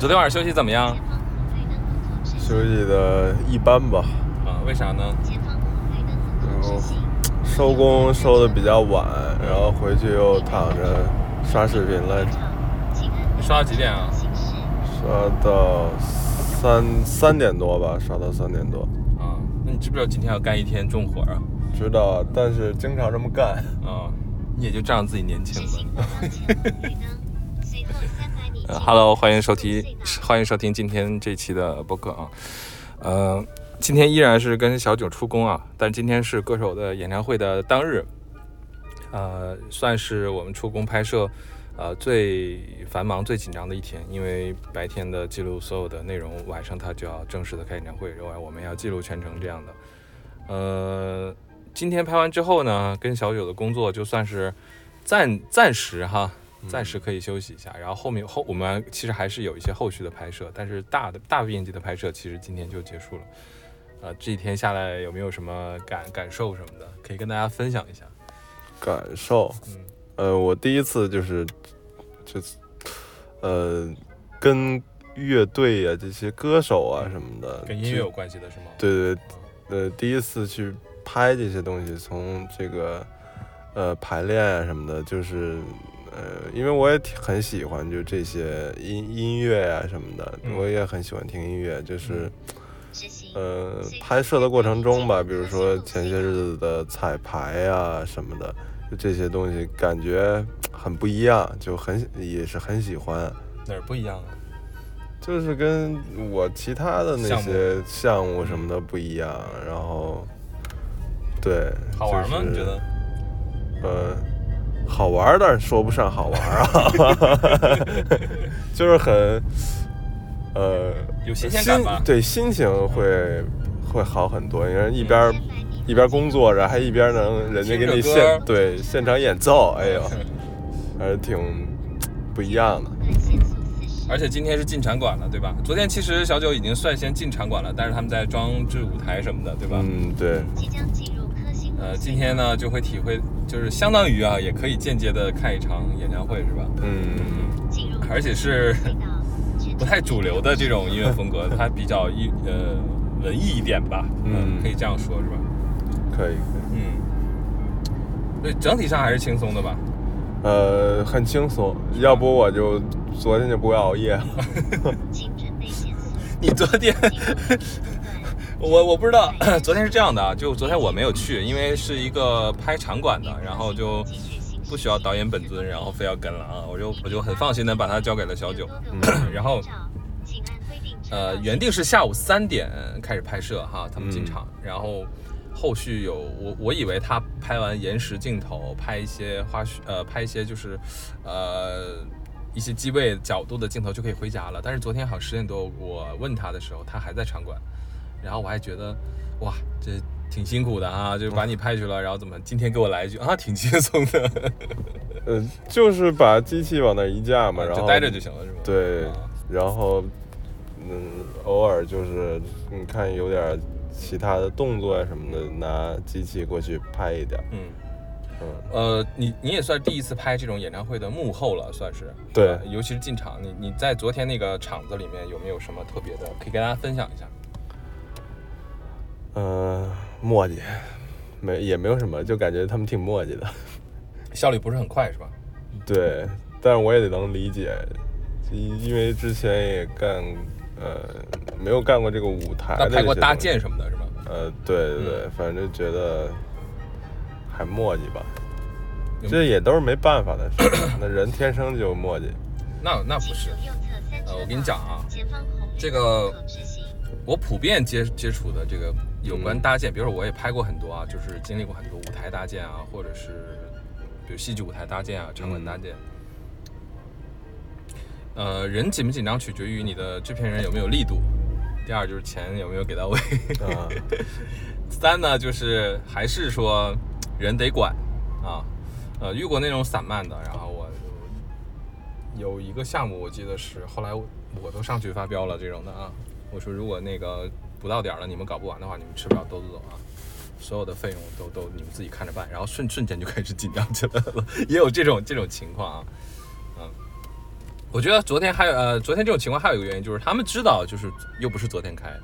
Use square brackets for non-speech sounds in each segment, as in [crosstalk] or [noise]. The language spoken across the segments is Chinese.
昨天晚上休息怎么样？休息的一般吧。啊，为啥呢？然后收工收的比较晚，然后回去又躺着刷视频来着，你刷到几点啊？刷到三三点多吧，刷到三点多。啊，那你知不知道今天要干一天重活啊？知道，但是经常这么干。啊，你也就仗着自己年轻吧。[laughs] [laughs] [laughs] 呃，Hello，欢迎收听，欢迎收听今天这期的播客啊。呃，今天依然是跟小九出工啊，但今天是歌手的演唱会的当日，呃，算是我们出工拍摄呃最繁忙、最紧张的一天，因为白天的记录所有的内容，晚上他就要正式的开演唱会，然后我们要记录全程这样的。呃，今天拍完之后呢，跟小九的工作就算是暂暂时哈。暂时可以休息一下，然后后面后我们其实还是有一些后续的拍摄，但是大的大面积的拍摄其实今天就结束了。呃，这几天下来有没有什么感感受什么的，可以跟大家分享一下？感受，嗯，呃，我第一次就是这次，呃，跟乐队啊这些歌手啊什么的，跟音乐有关系的是吗？对对，呃，第一次去拍这些东西，从这个呃排练啊什么的，就是。呃，因为我也挺很喜欢就这些音音乐啊什么的，我也很喜欢听音乐。就是，呃，拍摄的过程中吧，比如说前些日子的彩排啊什么的，就这些东西感觉很不一样，就很也是很喜欢。哪儿不一样啊？就是跟我其他的那些项目什么的不一样。然后，对，好玩吗？你觉得？呃。好玩但是说不上好玩啊，[laughs] 就是很，呃，有新鲜感吧？对，心情会会好很多。因为一边一边工作着，还一边能人家给你现对现场演奏，哎呦，[laughs] 还是挺不一样的。而且今天是进场馆了，对吧？昨天其实小九已经率先进场馆了，但是他们在装置舞台什么的，对吧？嗯，对。呃，今天呢就会体会，就是相当于啊，也可以间接的看一场演唱会，是吧？嗯，而且是不太主流的这种音乐风格，它比较一呃文艺一点吧？嗯，可以这样说，是吧？可以，嗯，对，整体上还是轻松的吧？呃，很轻松，要不我就昨天就不会熬夜了。[laughs] [laughs] 你昨天？我我不知道，[clears throat] 昨天是这样的啊，就昨天我没有去，因为是一个拍场馆的，然后就不需要导演本尊，然后非要跟了啊，我就我就很放心的把它交给了小九，[clears throat] 然后呃原定是下午三点开始拍摄哈，他们进场，然后后续有我我以为他拍完延时镜头，拍一些花絮，呃拍一些就是呃一些机位角度的镜头就可以回家了，但是昨天好像十点多我问他的时候，他还在场馆。然后我还觉得，哇，这挺辛苦的啊，就把你派去了，然后怎么今天给我来一句啊，[laughs] 挺轻松的。[laughs] 呃，就是把机器往那一架嘛，然后就待着就行了，是吧？对，然后嗯，偶尔就是你看有点其他的动作啊什么的，拿机器过去拍一点。嗯嗯，呃，你你也算第一次拍这种演唱会的幕后了，算是对，尤其是进场，你你在昨天那个场子里面有没有什么特别的可以跟大家分享一下？嗯，磨叽，没也没有什么，就感觉他们挺磨叽的，[laughs] 效率不是很快，是吧？对，但是我也得能理解，因为之前也干，呃，没有干过这个舞台，拍过搭建什么的，是吧？呃，对对对，反正觉得还磨叽吧，这也都是没办法的事，[clears throat] 那人天生就磨叽。那那不是，呃，我跟你讲啊，这个我普遍接接触的这个。有关搭建，比如说我也拍过很多啊，就是经历过很多舞台搭建啊，或者是比如戏剧舞台搭建啊、场馆搭建。呃，人紧不紧张取决于你的制片人有没有力度，第二就是钱有没有给到位，三呢就是还是说人得管啊。呃，遇过那种散漫的，然后我有一个项目，我记得是后来我都上去发飙了这种的啊，我说如果那个。不到点了，你们搞不完的话，你们吃不了兜着走啊！所有的费用都都你们自己看着办，然后瞬瞬间就开始紧张起来了，也有这种这种情况啊，嗯，我觉得昨天还有呃，昨天这种情况还有一个原因就是他们知道就是又不是昨天开，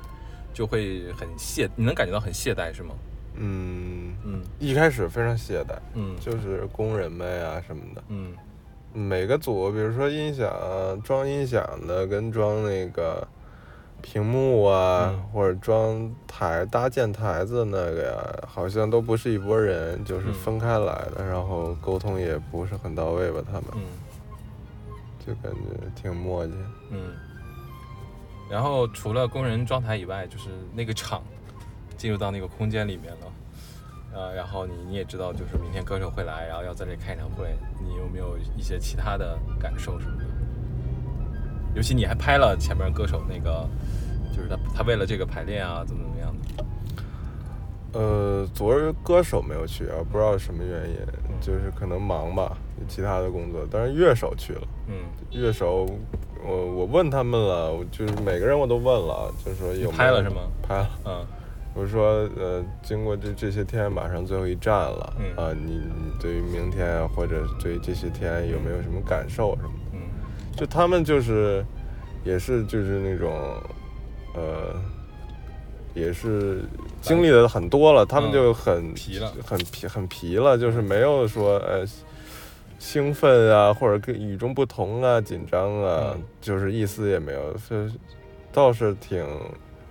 就会很懈，你能感觉到很懈怠是吗？嗯，嗯。一开始非常懈怠，嗯。就是工人们呀什么的，嗯。每个组，比如说音响装音响的跟装那个屏幕啊，嗯或者装台搭建台子那个呀，好像都不是一拨人，就是嗯分开来的，然后沟通也不是很到位吧，他们嗯就感觉挺磨叽。嗯。然后除了工人装台以外，就是那个厂进入到那个空间里面了。呃，然后你你也知道，就是明天歌手会来，然后要在这里开演唱会，你有没有一些其他的感受什么的？尤其你还拍了前面歌手那个，就是他他为了这个排练啊，怎么怎么样的。呃，昨儿歌手没有去啊，不知道什么原因，就是可能忙吧，有其他的工作。但是乐手去了，嗯乐手，我我问他们了，我就是每个人我都问了，就是说有拍了是吗？拍了。嗯我说，呃，经过这这些天，马上最后一站了，嗯啊，你你对于明天啊或者对于这些天有没有什么感受什么就他们就是，也是就是那种，呃，也是经历的很多了，他们就很嗯疲了很疲很疲了，就是没有说呃兴奋啊，或者跟与众不同啊、紧张啊，嗯就是一丝也没有，是倒是挺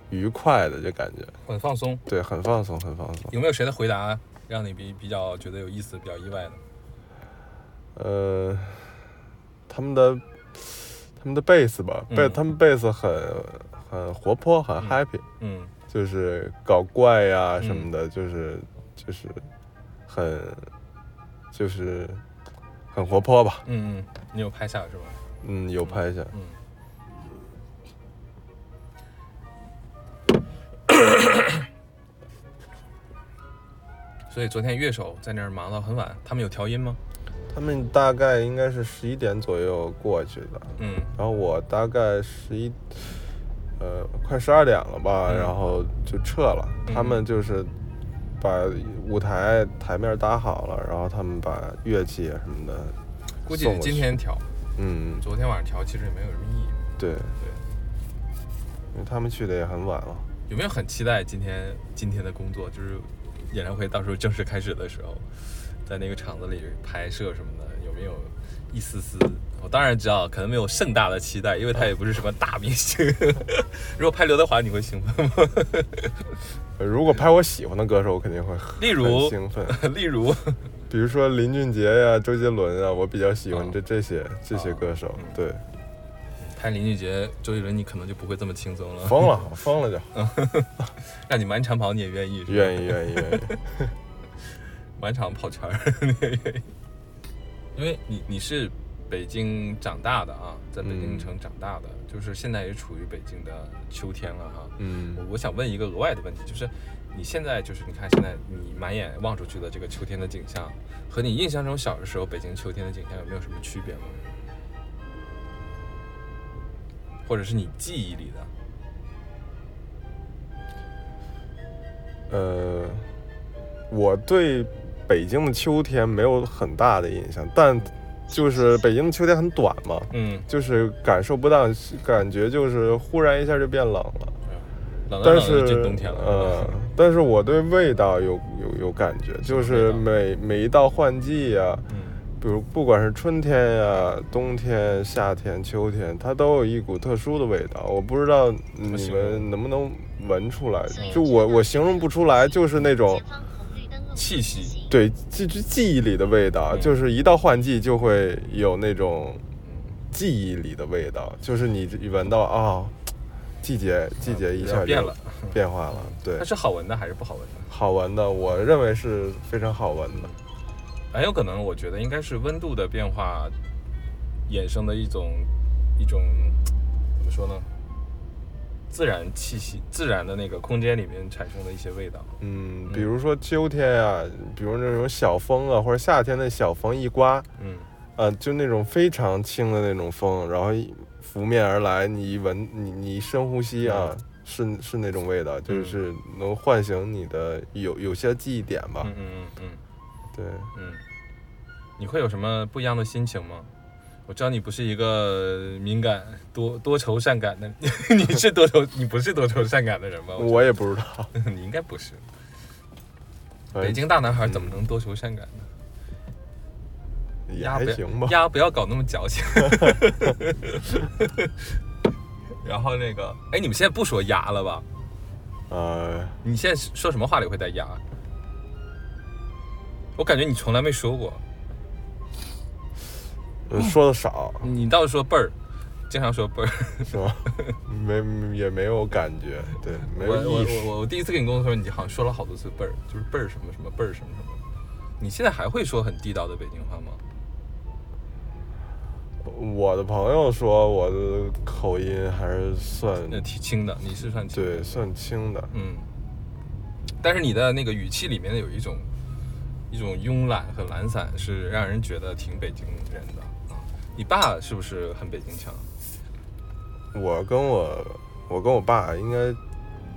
愉快的，就感觉很放松。对，很放松，很放松。有没有谁的回答让你比比较觉得有意思、比较意外的？呃，他们的他们的贝斯吧，贝、嗯他们贝斯很很活泼，很 happy，、嗯就是搞怪呀、嗯什么的，就是就是很就是很活泼吧。嗯嗯，你有拍下是吧？嗯，有拍下。嗯。[coughs] 所以昨天乐手在那儿忙到很晚，他们有调音吗？他们大概应该是十一点左右过去的，嗯。然后我大概十一，呃，快十二点了吧，嗯。然后就撤了。嗯。他们就是把舞台台面搭好了，然后他们把乐器啊什么的估计今天调，嗯，昨天晚上调其实也没有什么意义。对，对，因为他们去的也很晚了。有没有很期待今天今天的工作？就是演唱会到时候正式开始的时候，在那个场子里拍摄什么的，有没有一丝丝？我当然知道，可能没有盛大的期待，因为他也不是什么大明星。[laughs] 如果拍刘德华，你会兴奋吗？呃 [laughs] 如果拍我喜欢的歌手，我肯定会很 [laughs] 例如兴奋。例如，比如说林俊杰呀、周杰伦啊，我比较喜欢哦这这些这些歌手。嗯对，拍林俊杰、周杰伦，你可能就不会这么轻松了。疯了，疯了就让你满场跑，你也愿意？愿意愿意愿意。满场跑圈儿？[laughs] 因为你你是北京长大的啊，在北京城长大的，就是现在也处于北京的秋天了哈。嗯我我想问一个额外的问题，就是你现在就是你看现在你满眼望出去的这个秋天的景象，和你印象中小的时候北京秋天的景象有没有什么区别吗？或者是你记忆里的？呃，我对北京的秋天没有很大的印象，但就是 [laughs] 北京的秋天很短嘛，嗯，就是感受不到，感觉就是忽然一下就变冷了。冷但是进冬天了。呃，但是我对味道有有有感觉，就是每每一到换季呀、嗯比如不管是春天呀、冬天、夏天、秋天，它都有一股特殊的味道。我不知道你们能不能闻出来，嗯就我我形容不出来，就是那种气息。对记记记忆里的味道，嗯就是一到换季就会有那种记忆里的味道，就是你一闻到啊、季节季节一下就变了，变化了，对它，是好闻的还是不好闻的？好闻的，我认为是非常好闻的。很有可能，我觉得应该是温度的变化衍生的一种一种怎么说呢？自然气息、自然的那个空间里面产生的一些味道。嗯，比如说秋天啊，比如那种小风啊，或者夏天的小风一刮，嗯。啊，就那种非常轻的那种风，然后一拂面而来，你一闻，你你深呼吸啊，是是那种味道，就是能唤醒你的有有些记忆点吧。嗯嗯嗯嗯。对，嗯，你会有什么不一样的心情吗？我知道你不是一个敏感、多多愁善感的，[laughs] 你是多愁，你不是多愁善感的人吗？我我也不知道，[laughs] 你应该不是。北京大男孩怎么能多愁善感呢？也丫不行吧。丫不要搞那么矫情。[laughs] 然后那个，哎，你们现在不说丫了吧？呃，你现在说什么话里会带丫？我感觉你从来没说过，呃说的少你倒是说倍儿，经常说倍儿。[laughs] 是吧？没 [laughs] 也没有感觉，对，没我我有意识。我我第一次跟你工作的时候，你好像说了好多次倍儿，就是倍儿什么什么倍儿什么什么。你现在还会说很地道的北京话吗？我的朋友说我的口音还是算那挺轻的，你是算轻的。对算轻的，嗯，但是你的那个语气里面有一种一种慵懒和懒散，是让人觉得挺北京人的啊。你爸是不是很北京腔？我跟我我跟我爸应该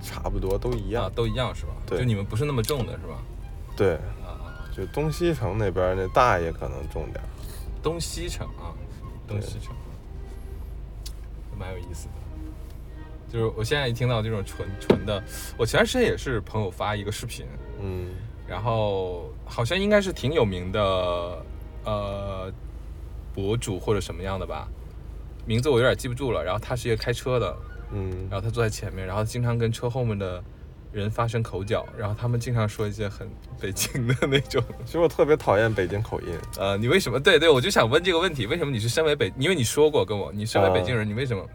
差不多，都一样。啊，都一样是吧？对就你们不是那么重的是吧？对，啊啊，就东西城那边那大爷可能重点。东西城啊，东西城，蛮有意思的。就是我现在一听到这种纯纯的，我前段时间也是朋友发一个视频，嗯然后好像应该是挺有名的呃博主或者什么样的吧，名字我有点记不住了。然后他是一个开车的，嗯然后他坐在前面，然后经常跟车后面的人发生口角，然后他们经常说一些很北京的那种。其实我特别讨厌北京口音。呃，你为什么？对对，我就想问这个问题，为什么你是身为北？因为你说过跟我，你身为北京人，你为什么？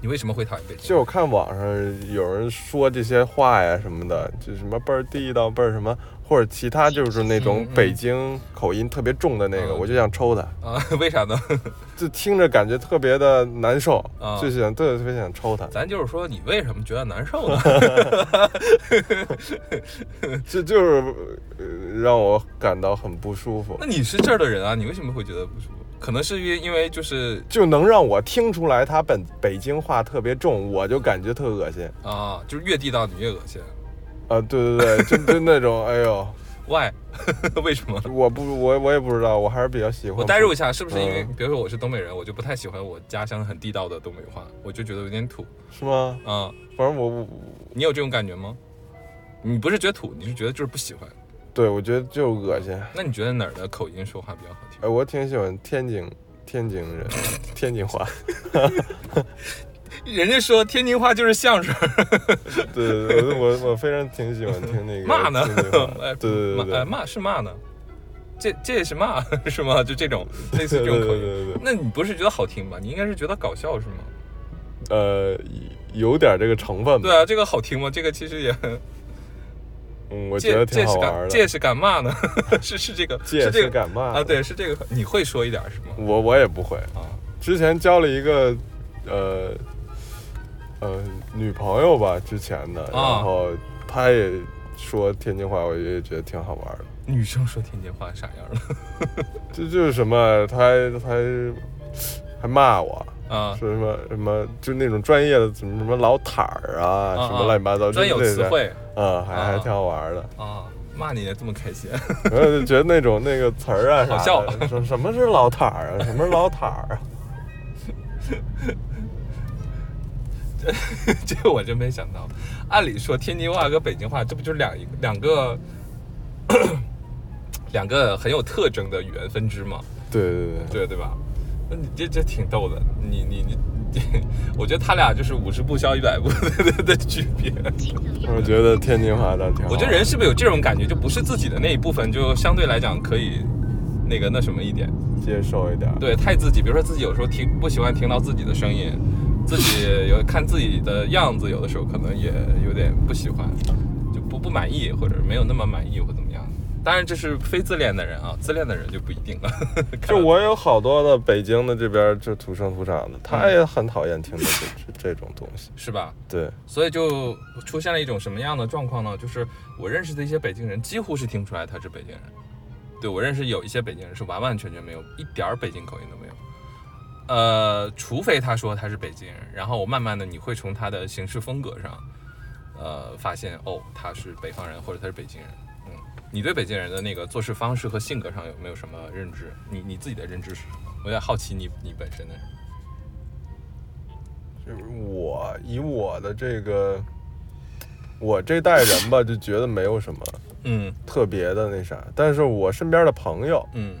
你为什么会讨厌北京？就我看网上有人说这些话呀什么的，就什么倍儿地道倍儿什么，或者其他就是那种北京口音特别重的那个，嗯我就想抽他，啊，[laughs] 为啥呢？[laughs] 就听着感觉特别的难受，啊就想特别特别想抽他。咱就是说，你为什么觉得难受呢？[laughs] 这就是呃让我感到很不舒服那，你是这儿的人啊，你为什么会觉得不舒服？可能是因为因为就是就能让我听出来他本北京话特别重，我就感觉特恶心啊，就是越地道你越恶心。啊！对对对，[laughs] 就就那种，哎呦，Why？[laughs] 为什么？我不我我也不知道，我还是比较喜欢。我代入一下，是不是因为嗯比如说我是东北人，我就不太喜欢我家乡很地道的东北话，我就觉得有点土是吗？啊。反正我我你有这种感觉吗？你不是觉得土，你是觉得就是不喜欢。对我觉得就恶心。那你觉得哪儿的口音说话比较好听？哎，我挺喜欢天津天津人，天津话。[laughs] 人家说天津话就是相声，对对对，我我我非常挺喜欢听那个骂呢对对对对骂哎骂是骂呢，这这也是骂是吗？就这种类似这种口音。对对对，那你不是觉得好听吗？你应该是觉得搞笑是吗？呃，有点这个成分吧。对啊，这个好听吗？这个其实也嗯，我觉得挺好玩的。干这是干嘛呢？[laughs] 是是这个这是这个干嘛啊？，对，是这个，你会说一点是吗？我我也不会。啊之前交了一个呃呃女朋友吧，之前的，然啊后她也说天津话，我也觉得挺好玩的。女生说天津话啥样了？[laughs] 这就是什么，她她还骂我。啊，说什么什么，就那种专业的什么什么老坦儿啊，啊什么乱七八糟，专有就这些，词汇啊，还还啊挺好玩的。啊，骂你也这么开心？[laughs] 我就觉得那种那个词儿啊啥好笑的，说什么是老塔儿啊，什么是老塔儿啊？这 [laughs] 这我真没想到。按理说天津话和北京话，这不就是两一两个两个很有特征的语言分支吗？对对对，对对吧？那你这这挺逗的。你你你你，[laughs] 我觉得他俩就是五十步笑一百步的 [laughs] 的区别。我觉得天津话倒挺好。我觉得人是不是有这种感觉，就不是自己的那一部分，就相对来讲可以那个那什么一点。接受一点，对，太自己，比如说自己有时候听不喜欢听到自己的声音，自己有看自己的样子，有的时候可能也有点不喜欢，就不不满意，或者没有那么满意或怎么样。当然这是非自恋的人啊，自恋的人就不一定了。[laughs] 就我有好多的北京的这边就土生土长的，他也很讨厌听的这这这种东西。[laughs] 是吧？对，所以就出现了一种什么样的状况呢？就是我认识的一些北京人，几乎是听不出来他是北京人。对我认识有一些北京人是完完全全没有一点儿北京口音都没有。呃，除非他说他是北京人，然后我慢慢的你会从他的行事风格上，呃，发现哦他是北方人或者他是北京人。嗯，你对北京人的那个做事方式和性格上有没有什么认知？你你自己的认知是什么？我有点好奇你你本身的。就是我以我的这个，我这代人吧，就觉得没有什么嗯特别的那啥，但是我身边的朋友，嗯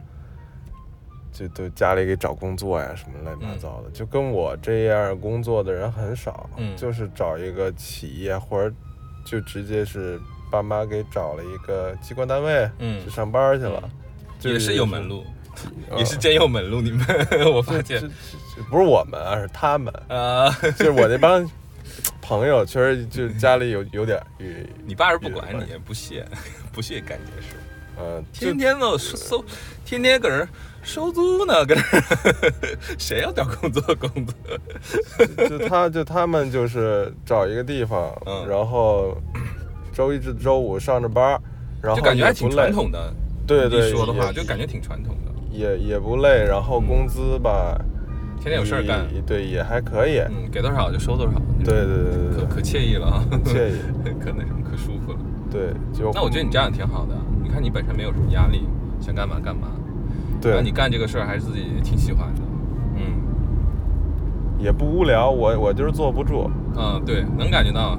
就都家里给找工作呀，什么乱七八糟的，就跟我这样工作的人很少，嗯就是找一个企业或者就直接是爸妈给找了一个机关单位，嗯。去上班去了，就也是有门路，呃。也是真有门路。你们 [laughs] 我发现。不是我们而，是他们，呃，[laughs] 就是我那帮朋友，确实就家里有有点 [laughs] 你爸是不管你，不屑不屑干这事，呃，就天天都收，天天搁这儿收租呢，搁这儿，谁要找工作工作？就他就他们就是找一个地方，嗯。然后周一至周五上着班儿，然后就感觉还挺传统的。对对，一说的话就感觉挺传统的，也也不累，然后工资吧，天天有事儿干，对，也还可以，嗯，给多少就收多少，对对对对可可惬意了啊，对，惬意，[laughs] 可那什么可舒服了。对，就那我觉得你这样挺好的，你看你本身没有什么压力，想干嘛干嘛，对，那你干这个事儿还是自己挺喜欢的，嗯。也不无聊，我我就是坐不住，嗯，对，能感觉到。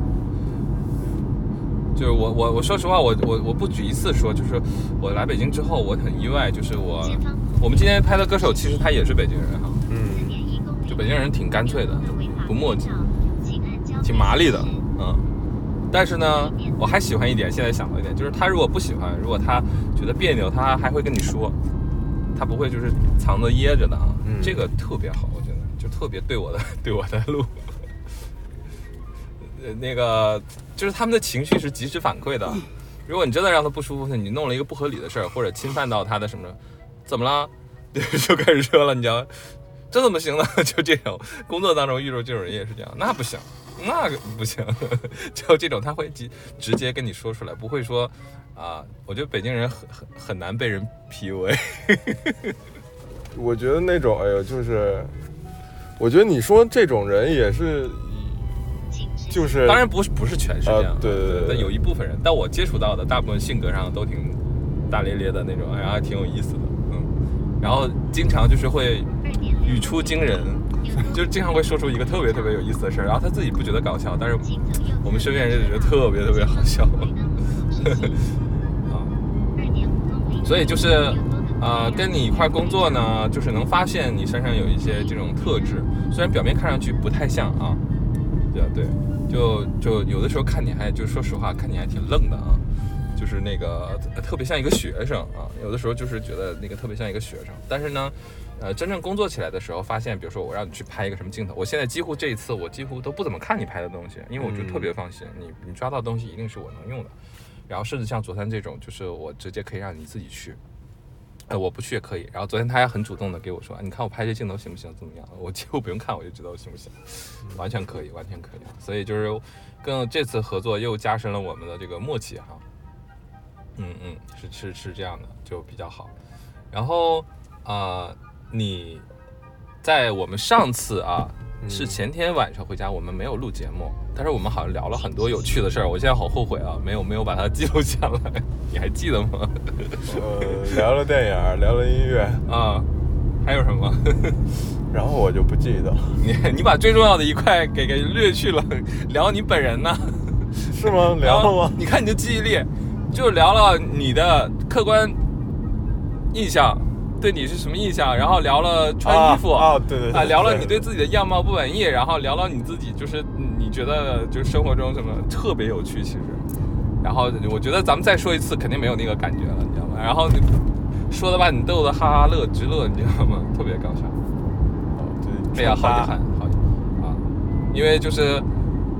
就是我我我说实话，我我我不止一次说，就是我来北京之后，我很意外，就是我我们今天拍的歌手，其实他也是北京人哈，嗯，就北京人挺干脆的，不墨迹，挺麻利的，嗯。但是呢，我还喜欢一点，现在想到一点，就是他如果不喜欢，如果他觉得别扭，他还会跟你说，他不会就是藏着掖着的啊，嗯这个特别好，我觉得就特别对我的对我的路。[laughs] 呃，那个就是他们的情绪是及时反馈的，如果你真的让他不舒服，你弄了一个不合理的事儿，或者侵犯到他的什么，怎么了？[laughs] 就开始说了，你知道，这怎么行呢？[laughs] 就这种工作当中遇到这种人也是这样，那不行，那个不行，[laughs] 就这种他会直直接跟你说出来，不会说啊，我觉得北京人很很很难被人 PUA，我觉得那种，哎呦，就是，我觉得你说这种人也是，就是，当然不是不是全是这样啊，对对对有一部分人，但我接触到的大部分性格上都挺大咧咧的那种，哎，还挺有意思的，嗯，然后经常就是会语出惊人，[laughs] 就经常会说出一个特别特别有意思的事儿，然后他自己不觉得搞笑，但是我们身边人就觉得特别特别好笑，[laughs] 啊，所以就是。呃，跟你一块工作呢，就是能发现你身上有一些这种特质，虽然表面看上去不太像啊，对啊对，就就有的时候看你还就说实话，看你还挺愣的啊，就是那个呃特别像一个学生啊，有的时候就是觉得那个特别像一个学生，但是呢，呃，真正工作起来的时候，发现比如说我让你去拍一个什么镜头，我现在几乎这一次我几乎都不怎么看你拍的东西，因为我就特别放心，你你抓到的东西一定是我能用的，然后甚至像昨天这种，就是我直接可以让你自己去。呃，我不去也可以。然后昨天他还很主动的给我说，你看我拍这镜头行不行？怎么样？我几乎 [laughs] 不用看我就知道行不行，[laughs] 完全可以，完全可以。所以就是跟这次合作又加深了我们的这个默契哈。嗯嗯，是是是这样的，就比较好。然后啊、呃你在我们上次啊是前天晚上回家，我们没有录节目，但是我们好像聊了很多有趣的事儿。我现在好后悔啊，没有没有把它记录下来。你还记得吗？呃，聊了电影，聊了音乐，啊，还有什么？[laughs] 然后我就不记得了，你你把最重要的一块给给略去了，聊你本人呢？是吗？[laughs] 聊了吗？你看你的记忆力，就聊了你的客观印象，对你是什么印象，然后聊了穿衣服啊，啊对对对啊，聊了你对自己的样貌不满意，然后聊到你自己就是你觉得就是生活中什么特别有趣，其实，然后我觉得咱们再说一次，肯定没有那个感觉了，你知道吗？然后你说的把你逗得哈哈乐直乐，你知道吗？特别搞笑。哦对，哎呀，好遗憾，好遗憾啊！因为就是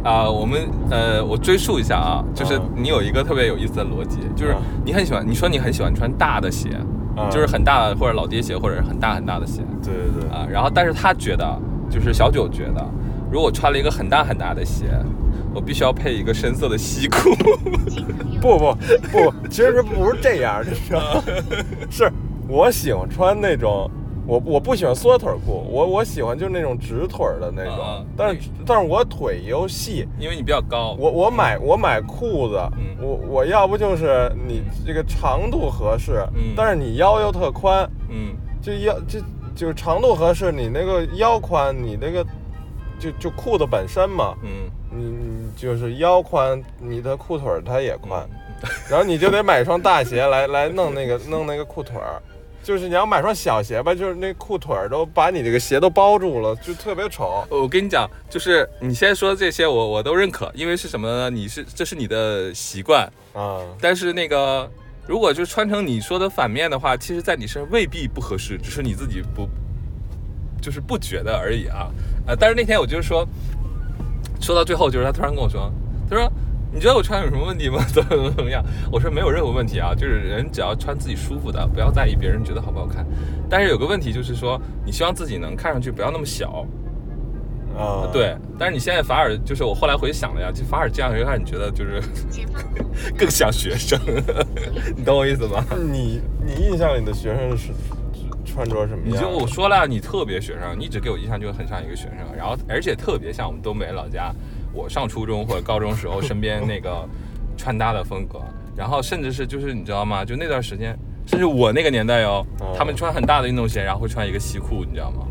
啊、我们呃，我追溯一下啊，就是嗯你有一个特别有意思的逻辑，就是嗯你很喜欢，你说你很喜欢穿大的鞋，嗯就是很大的或者老爹鞋，或者是很大很大的鞋对对对，啊。然后，但是他觉得，就是小九觉得，如果穿了一个很大很大的鞋，我必须要配一个深色的西裤。[laughs] 不不不，其实不是这样，你知道吗？[laughs] 是我喜欢穿那种，我我不喜欢缩腿裤，我我喜欢就是那种直腿儿的那种，啊但是但是我腿又细，因为你比较高。我我买我买裤子，嗯我我要不就是你这个长度合适，嗯但是你腰又特宽，嗯就腰就就长度合适，你那个腰宽，你那个就就裤子本身嘛，嗯你你就是腰宽，你的裤腿儿它也宽，嗯然后你就得买一双大鞋来来弄那个弄那个裤腿儿。就是你要买双小鞋吧，就是那裤腿儿都把你这个鞋都包住了，就特别丑。我跟你讲，就是你现在说的这些我，我都认可，因为是什么呢？你是这是你的习惯，啊，但是那个如果就穿成你说的反面的话，其实在你身上未必不合适，只是你自己不就是不觉得而已啊。呃，但是那天我就是说，说到最后，就是他突然跟我说，他说。你觉得我穿有什么问题吗？怎 [laughs] 么怎么怎么样？我说没有任何问题啊，就是人只要穿自己舒服的，不要在意别人觉得好不好看。但是有个问题就是说，你希望自己能看上去不要那么小，啊，，对，但是你现在反而就是我后来回想了呀，就反而这样让你觉得就是更像学生，[laughs] 你懂我意思吗？你你印象里的学生是穿着什么样你样？就我说了，你特别学生，你一直给我印象就很像一个学生，然后而且特别像我们东北老家，我上初中或者高中时候身边那个 [laughs] 穿搭的风格，然后甚至是就是你知道吗？就那段时间，甚至我那个年代哦，哦他们穿很大的运动鞋，然后会穿一个西裤，你知道吗？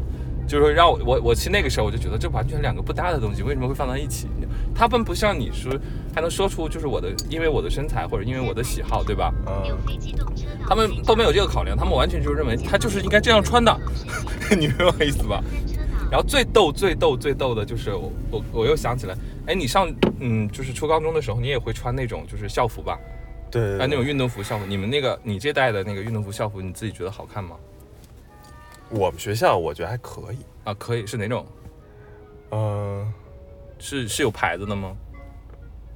就是让我我我其实那个时候我就觉得这完全两个不搭的东西，为什么会放在一起？他们不像你说还能说出就是我的因为我的身材或者因为我的喜好，对吧？嗯，他们都没有这个考量，他们完全就认为他就是应该这样穿的，[laughs] 你明白我意思吧？然后最逗、最逗、最逗的就是我我我又想起来，哎，你上嗯就是初高中的时候，你也会穿那种就是校服吧？对对哎，那种，运动服校服，你们那个你这代的那个运动服校服，你自己觉得好看吗？我们学校我觉得还可以。啊，可以，是哪种？嗯、是是有牌子的吗？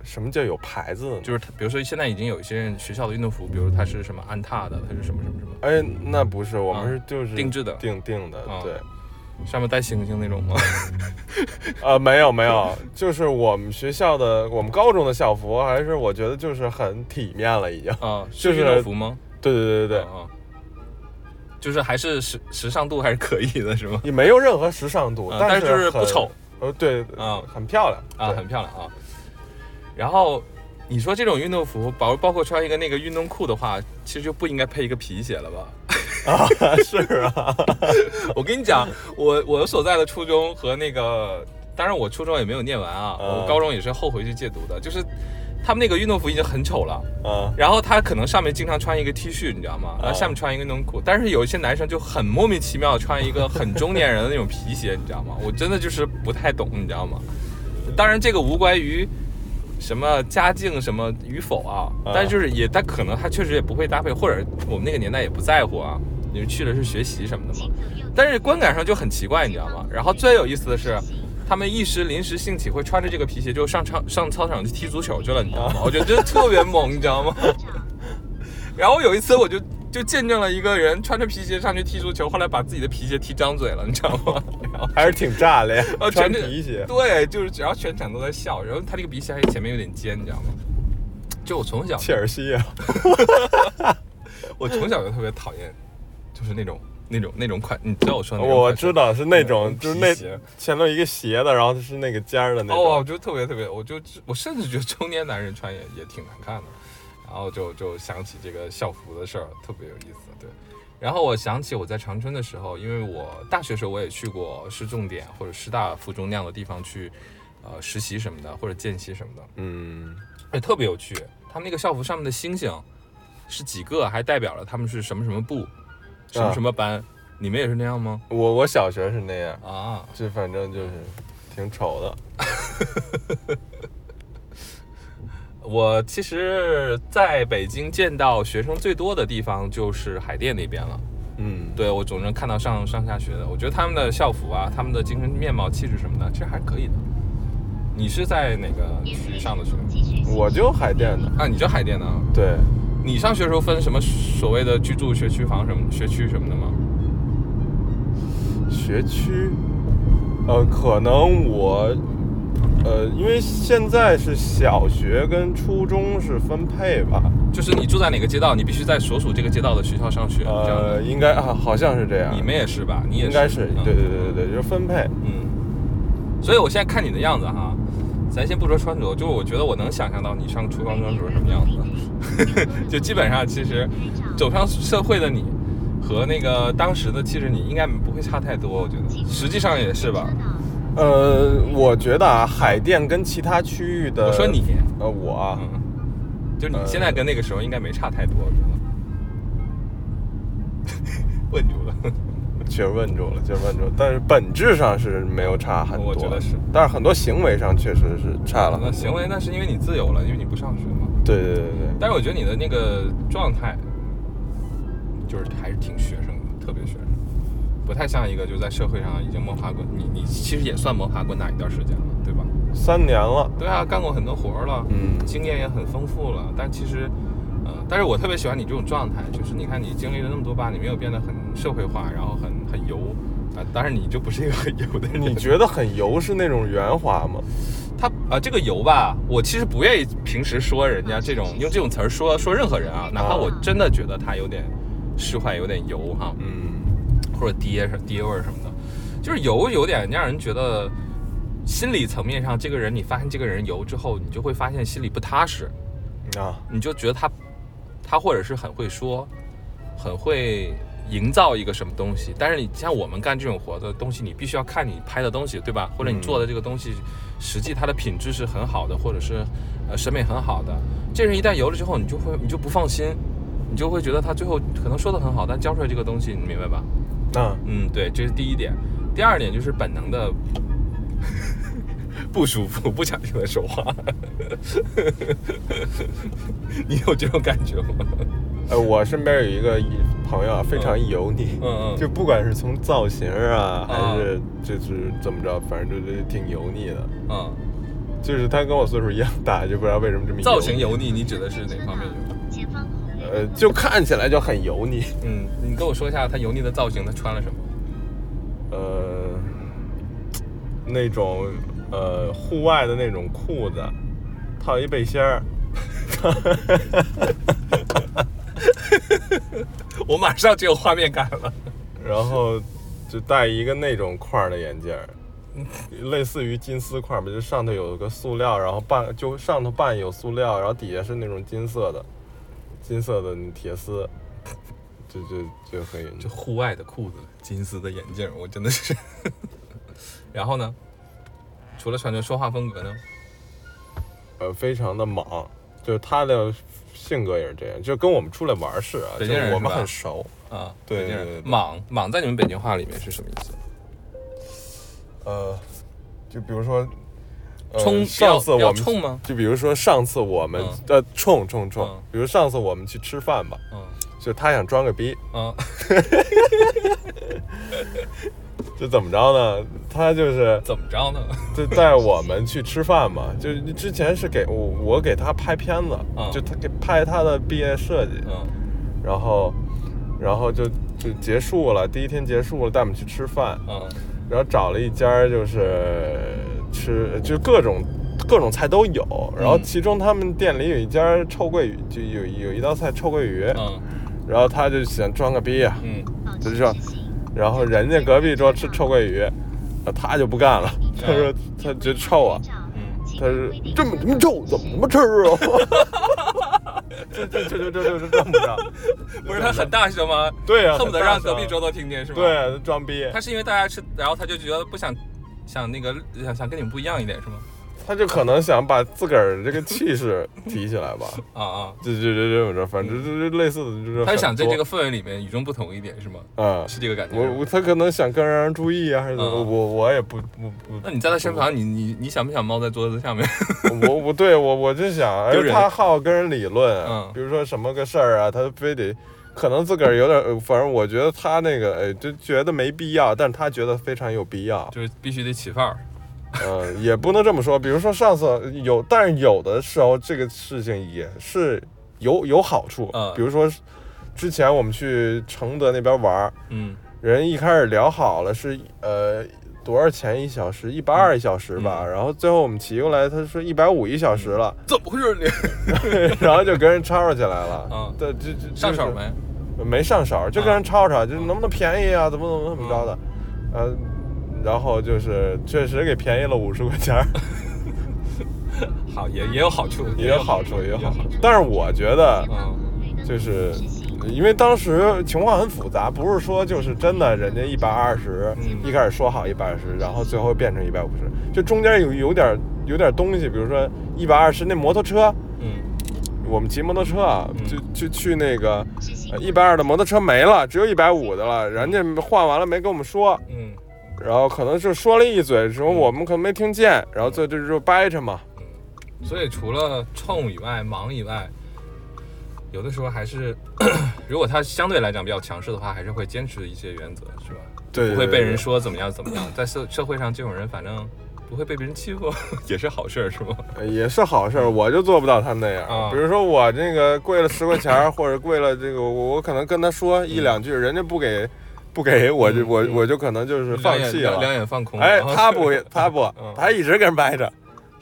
什么叫有牌子的？就是它比如说现在已经有一些人学校的运动服，比如它是什么安踏的，它是什么什么什么，哎，那不是，我们啊是就是定制的定定的，啊对。上面带星星那种吗？[laughs] 呃，没有没有，就是我们学校的，我们高中的校服，还是我觉得就是很体面了，已经。啊，[laughs] 就是运动服吗？对对对对对，啊，就是还是时时尚度还是可以的，是吗？也没有任何时尚度，啊但但是就是不很丑。呃，对，啊很漂亮啊，很漂亮啊。然后你说这种运动服，包包括穿一个那个运动裤的话，其实就不应该配一个皮鞋了吧？啊，[laughs] 是啊，[laughs] 我跟你讲，我我所在的初中和那个，当然我初中也没有念完啊，嗯我高中也是后回去戒毒的，就是他们那个运动服已经很丑了。嗯，然后他可能上面经常穿一个 T 恤，你知道吗？然后下面穿一个运动裤，但是有一些男生就很莫名其妙穿一个很中年人的那种皮鞋，你知道吗？我真的就是不太懂，你知道吗？当然这个无关于什么家境什么与否啊，啊但就是也他可能他确实也不会搭配，或者我们那个年代也不在乎啊，你们去的是学习什么的嘛。但是观感上就很奇怪，你知道吗？然后最有意思的是。他们一时临时兴起，会穿着这个皮鞋就上场上操场去踢足球去了，你知道吗？我觉得真的特别猛，你知道吗？[laughs] 然后有一次我就就见证了一个人穿着皮鞋上去踢足球，后来把自己的皮鞋踢张嘴了，你知道吗？[laughs] 然后还是挺炸裂，[laughs] 呃穿全皮鞋。对，就是只要全场都在笑，然后他这个鼻鞋还前面有点尖，你知道吗？就我从小切尔西啊，我从小就特别讨厌，就是那种那种那种款，你知道我说的那种我知道是那种，嗯就是那前头一个斜的，然后是那个尖儿的那哦，我种。就特别特别，我就我甚至觉得中年男人穿也也挺难看的，然后就就想起这个校服的事儿，特别有意思。对，然后我想起我在长春的时候，因为我大学时候我也去过市重点或者师大附中那样的地方去，呃，实习什么的或者见习什么的，嗯，也特别有趣。他们那个校服上面的星星是几个，还代表了他们是什么什么部，什么什么班。你们也是那样吗？我我小学是那样，啊，就反正就是挺丑的。[laughs] 我其实在北京见到学生最多的地方就是海淀那边了。嗯，对我总能看到上上下学的，我觉得他们的校服啊，他们的精神面貌、气质什么的，其实还是可以的。你是在哪个区上的学？我就海淀的。啊，你就海淀的啊？对，你上学时候分什么所谓的居住学区房什么学区什么的吗？学区，呃，可能我呃，因为现在是小学跟初中是分配吧，就是你住在哪个街道，你必须在所属这个街道的学校上学，呃，应该啊，好像是这样。你们也是吧？你也应该是，嗯对对对对对，就是分配。嗯，所以我现在看你的样子哈，咱先不说穿着，就是我觉得我能想象到你上初高中的时候什么样子，[laughs] 就基本上其实走上社会的你和那个当时的其实你应该不会差太多，我觉得，实际上也是吧。呃，我觉得啊，海淀跟其他区域的，我说你，呃，我啊，嗯，就你现在跟那个时候应该没差太多，我觉得。[laughs] 问住了，确实问住了，确实问住了，但是本质上是没有差很多，我觉得是，但是很多行为上确实是差了。那行为那是因为你自由了，因为你不上学嘛。对对对对但是我觉得你的那个状态，就是还是挺学生的，特别学生，不太像一个就在社会上已经摸爬滚，你你其实也算摸爬滚打一段时间了，对吧？三年了，对啊，干过很多活了，嗯经验也很丰富了。但其实，呃，但是我特别喜欢你这种状态，就是你看你经历了那么多吧，你没有变得很社会化，然后很很油。啊、当然你就不是一个很油的人。你觉得很油是那种圆滑吗？[laughs] 他啊、这个油吧，我其实不愿意平时说人家这种用这种词儿说说任何人啊，哪怕我真的觉得他有点释怀，有点油哈，嗯，或者爹是爹味儿什么的，就是油有点让人觉得心理层面上，这个人你发现这个人油之后，你就会发现心里不踏实，啊，你就觉得他他或者是很会说，很会营造一个什么东西，但是你像我们干这种活的东西，你必须要看你拍的东西，对吧？或者你做的这个东西，实际它的品质是很好的，或者是呃审美很好的。这人一旦油了之后，你就会你就不放心，你就会觉得他最后可能说的很好，但教出来这个东西，你明白吧？嗯，嗯，对，这是第一点。第二点就是本能的不舒服，[laughs] 不想听他说话。[laughs] 你有这种感觉吗？呃，我身边有一个朋友啊，非常油腻，嗯嗯就不管是从造型啊，啊还是就是怎么着，反正就是挺油腻的。嗯，就是他跟我岁数一样大，[laughs] 就不知道为什么这么油造型油腻，你指的是哪方面油？前方呃，就看起来就很油腻。嗯，你跟我说一下他油腻的造型，他穿了什么？呃，那种呃户外的那种裤子，套一背心儿，[laughs] 我马上就有画面感了。然后就戴一个那种框儿的眼镜儿，类似于金丝框儿吧，就上头有个塑料，然后半就上头半有塑料，然后底下是那种金色的，金色的铁丝，就就就可以就户外的裤子，金丝的眼镜，我真的是。[laughs] 然后呢？除了穿着说话风格呢？呃非常的莽，就是他的性格也是这样，就跟我们出来玩儿似的，北就我们很熟。啊，对莽莽在你们北京话里面是什么意思？呃，就比如说，呃冲上次我们冲吗？就比如说上次我们、嗯呃冲冲冲，嗯比如上次我们去吃饭吧，嗯就他想装个逼，嗯 [laughs] 就怎么着呢？他就是怎么着呢？[laughs] 就带我们去吃饭嘛，就之前是给我我给他拍片子，嗯。就他给拍他的毕业设计，嗯。然后然后就就结束了，第一天结束了，带我们去吃饭，嗯。然后找了一家就是吃就各种各种菜都有，然后嗯。其中他们店里有一家臭鳜鱼，就有有一道菜臭鳜鱼，嗯。然后他就想装个逼呀、嗯。就是说。然后人家隔壁桌吃 [laughs] 臭鳜鱼，啊他就不干了，他说他觉得臭啊，嗯，他说这么这么臭，怎么他妈吃啊？[laughs] 这这这这这这这么着？不是他很大声吗？对呀、恨不得让隔壁桌都听见是吧？，对装逼，他是因为大家吃，然后他就觉得不想想那个想想跟你们不一样一点是吗？他就可能想把自个儿这个气势提起来吧。啊啊，就就就这么着，反正就是类似的，就是他想在这个氛围里面与众不同一点是吗？啊，是这个感觉。我我他可能想更让人注意啊，还是怎么？嗯我我也不不不，那你在他身旁，你你你想不想猫在桌子下面？[laughs] 我我对我我就想，而且他好跟人理论，嗯比如说什么个事儿啊，他非得。可能自个儿有点，呃反正我觉得他那个，哎，就觉得没必要，但是他觉得非常有必要。就是必须得起范儿。嗯，也不能这么说。比如说上次有，但是有的时候这个事情也是有有好处。嗯比如说之前我们去承德那边玩儿，嗯人一开始聊好了是呃多少钱一小时？一百二一小时吧。嗯然后最后我们骑过来，他说一百五一小时了，怎么回事你？[laughs] 然后就跟人吵吵起来了。嗯对，就就上手？没？没上手，就跟人吵吵，就是能不能便宜啊？怎么怎么怎么着的？呃，然后就是确实给便宜了五十块钱儿，好，也 [laughs] 也有好处，也有好处，也有好处处。。但是我觉得，嗯。就是因为当时情况很复杂，不是说就是真的人家一百二十嗯，一开始说好一百二十，然后最后变成一百五十，就中间有有点有点东西，比如说一百二十那摩托车，嗯。我们骑摩托车啊，嗯。就就去那个一百二的摩托车没了，只有一百五的了，人家换完了没跟我们说，嗯然后可能是说了一嘴，什么我们可能没听见，然后就就就掰扯嘛，嗯，所以除了冲以外，忙以外，有的时候还是，[coughs] 如果他相对来讲比较强势的话，还是会坚持一些原则，是吧？对不会被人说怎么样怎么样，在社社会上这种人反正 [coughs] 不会被别人欺负，[coughs] 也是好事儿，是吗？呃也是好事儿，我就做不到他那样。啊。比如说我这个贵了十块钱儿，或者贵了这个，我我可能跟他说一两句，人家不给，不给我就我嗯我就可能就是放弃了两。眼放空。哎，[laughs] 他不，他不嗯，他一直跟人掰扯，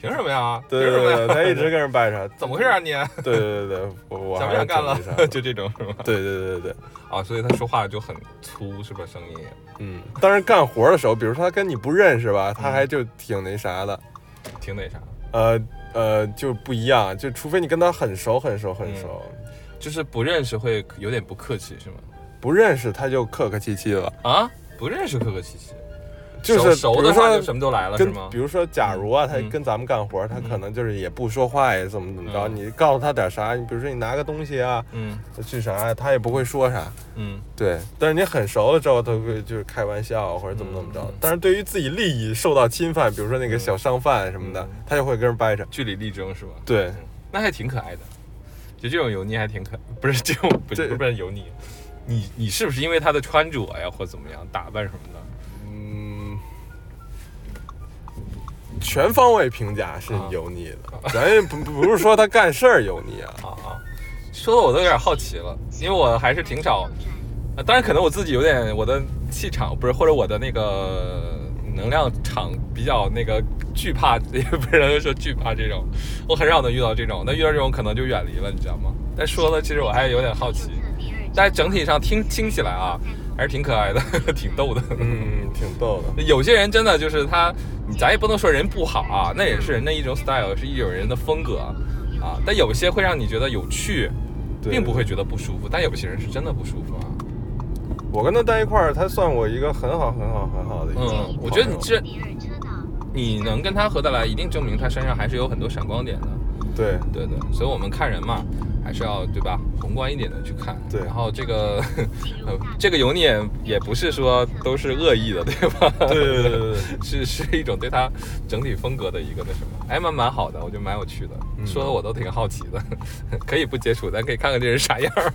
凭什么呀？对对对？他一直跟人掰扯，[laughs] 怎么回事啊你？对对对对，我我想不想干了？[laughs] 就这种是吗？对对对对对，啊，所以他说话就很粗，是吧？声音嗯，但是干活的时候，比如说他跟你不认识吧，他嗯还就挺那啥的，挺那啥，呃呃，就不一样，就除非你跟他很熟很熟很熟，就是不认识会有点不客气，是吗？不认识他就客客气气了，啊，不认识客客气气，就是熟的话就什么都来了，是吗？比？如说，假如啊，他嗯。跟咱们干活，他可能就是也不说话呀，怎么怎么着，嗯。你告诉他点啥，你比如说你拿个东西啊，嗯。去啥呀，他也不会说啥。嗯。对，但是你很熟了之后，他会就是开玩笑或者怎么怎么着。嗯。但是对于自己利益受到侵犯，比如说那个小商贩什么的嗯，他就会跟人掰扯。据理力争是吧？对，那还挺可爱的，就这种油腻还挺可，不是这种不这是不是油腻，你你是不是因为他的穿着呀或怎么样打扮什么的？嗯，全方位评价是啊油腻的，咱也不不是说他干事儿油腻 [laughs] 啊。啊啊，说的我都有点好奇了，因为我还是挺少，呃当然可能我自己有点我的气场不是，或者我的那个能量场比较那个惧怕，也不是能说惧怕这种，我很少能遇到这种，那遇到这种可能就远离了，你知道吗？但说的其实我还有点好奇，但是整体上听听起来啊，还是挺可爱的，挺逗的。嗯，挺逗的。有些人真的就是他，咱也不能说人不好啊，那也是人的一种 style，是一种人的风格啊。但有些会让你觉得有趣，并不会觉得不舒服。但有些人是真的不舒服啊。我跟他待一块儿，他算我一个很好很好很好的一个。嗯，我觉得你这你能跟他合得来，一定证明他身上还是有很多闪光点的。对对对，所以我们看人嘛，还是要对吧，宏观一点的去看。对然后这个呃这个油腻也也不是说都是恶意的，对吧？[laughs] 对对对对对，是是一种对他整体风格的一个那什么，还蛮蛮好的，我觉得蛮有趣的，嗯说的我都挺好奇的，[laughs] 可以不接触，咱可以看看这人啥样儿，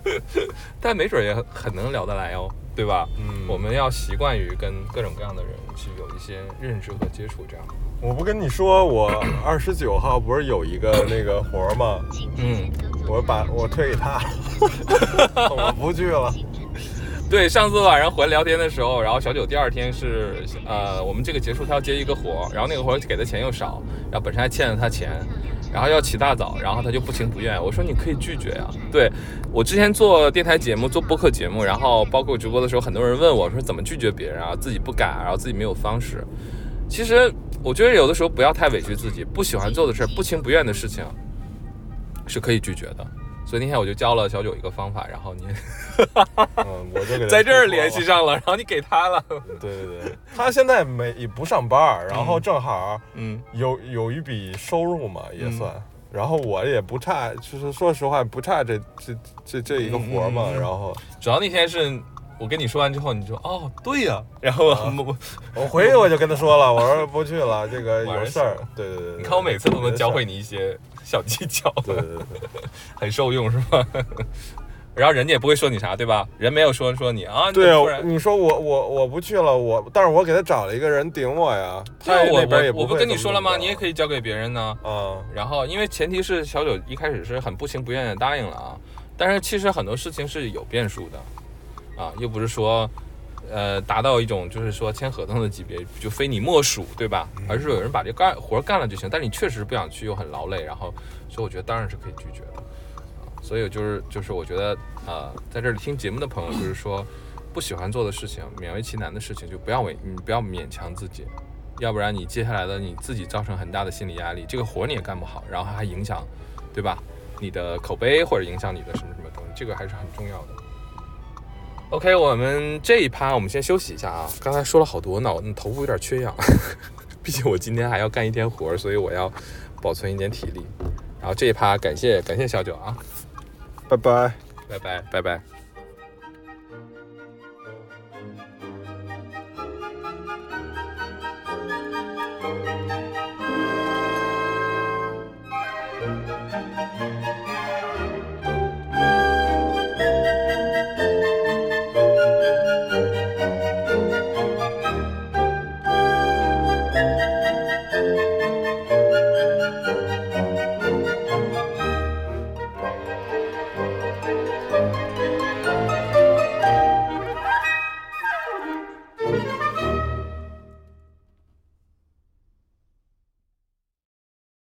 [laughs] 但没准也很很能聊得来哦，对吧？嗯我们要习惯于跟各种各样的人去有一些认知和接触，这样。我不跟你说，我二十九号不是有一个那个活儿吗？嗯，我把我推给他，[laughs] 我不去了。对，上次晚上回来聊天的时候，然后小九第二天是呃，我们这个结束他要接一个活儿，然后那个活儿给的钱又少，然后本身还欠了他钱，然后要起大早，然后他就不情不愿。我说你可以拒绝呀、对我之前做电台节目、做播客节目，然后包括直播的时候，很多人问我说怎么拒绝别人啊，自己不敢，然后自己没有方式。其实我觉得有的时候不要太委屈自己，不喜欢做的事儿、不情不愿的事情是可以拒绝的。所以那天我就教了小九一个方法，然后您 [laughs] 嗯，我就给他在这儿联系。上了，然后你给他了。对对对，他现在没也不上班，然后嗯正好嗯有有一笔收入嘛，也嗯算。然后我也不差，就是说实话不差这这这这一个活儿嘛。然后主要那天是我跟你说完之后，你说哦对呀、然后啊我我回去我就跟他说了，我说 [laughs] 不去了，这个有事儿。对对对对，你看我每次都能教会你。一些小技巧，对对对对。[laughs] 很受用是吧？[laughs] 然后人家也不会说你啥，对吧？人没有说说你啊，对啊，你说我我我不去了，我但是我给他找了一个人顶我呀，他对啊我那边也我我不跟你说了吗？你也可以交给别人呢。啊，然后因为前提是小九一开始是很不情不愿的答应了啊，但是其实很多事情是有变数的啊，又不是说呃，达到一种就是说签合同的级别，就非你莫属，对吧？而是有人把这干活干了就行。但是你确实不想去，又很劳累，然后，所以我觉得当然是可以拒绝的。啊，所以就是就是我觉得，呃，在这里听节目的朋友，就是说不喜欢做的事情，勉为其难的事情，就不要为你不要勉强自己，要不然你接下来的你自己造成很大的心理压力，这个活你也干不好，然后还影响，对吧？你的口碑或者影响你的什么什么东西，这个还是很重要的。OK，我们这一趴我们先休息一下啊。刚才说了好多，脑头部有点缺氧，[laughs] 毕竟我今天还要干一天活，所以我要保存一点体力。然后这一趴感谢感谢小九啊，拜拜，拜拜拜拜。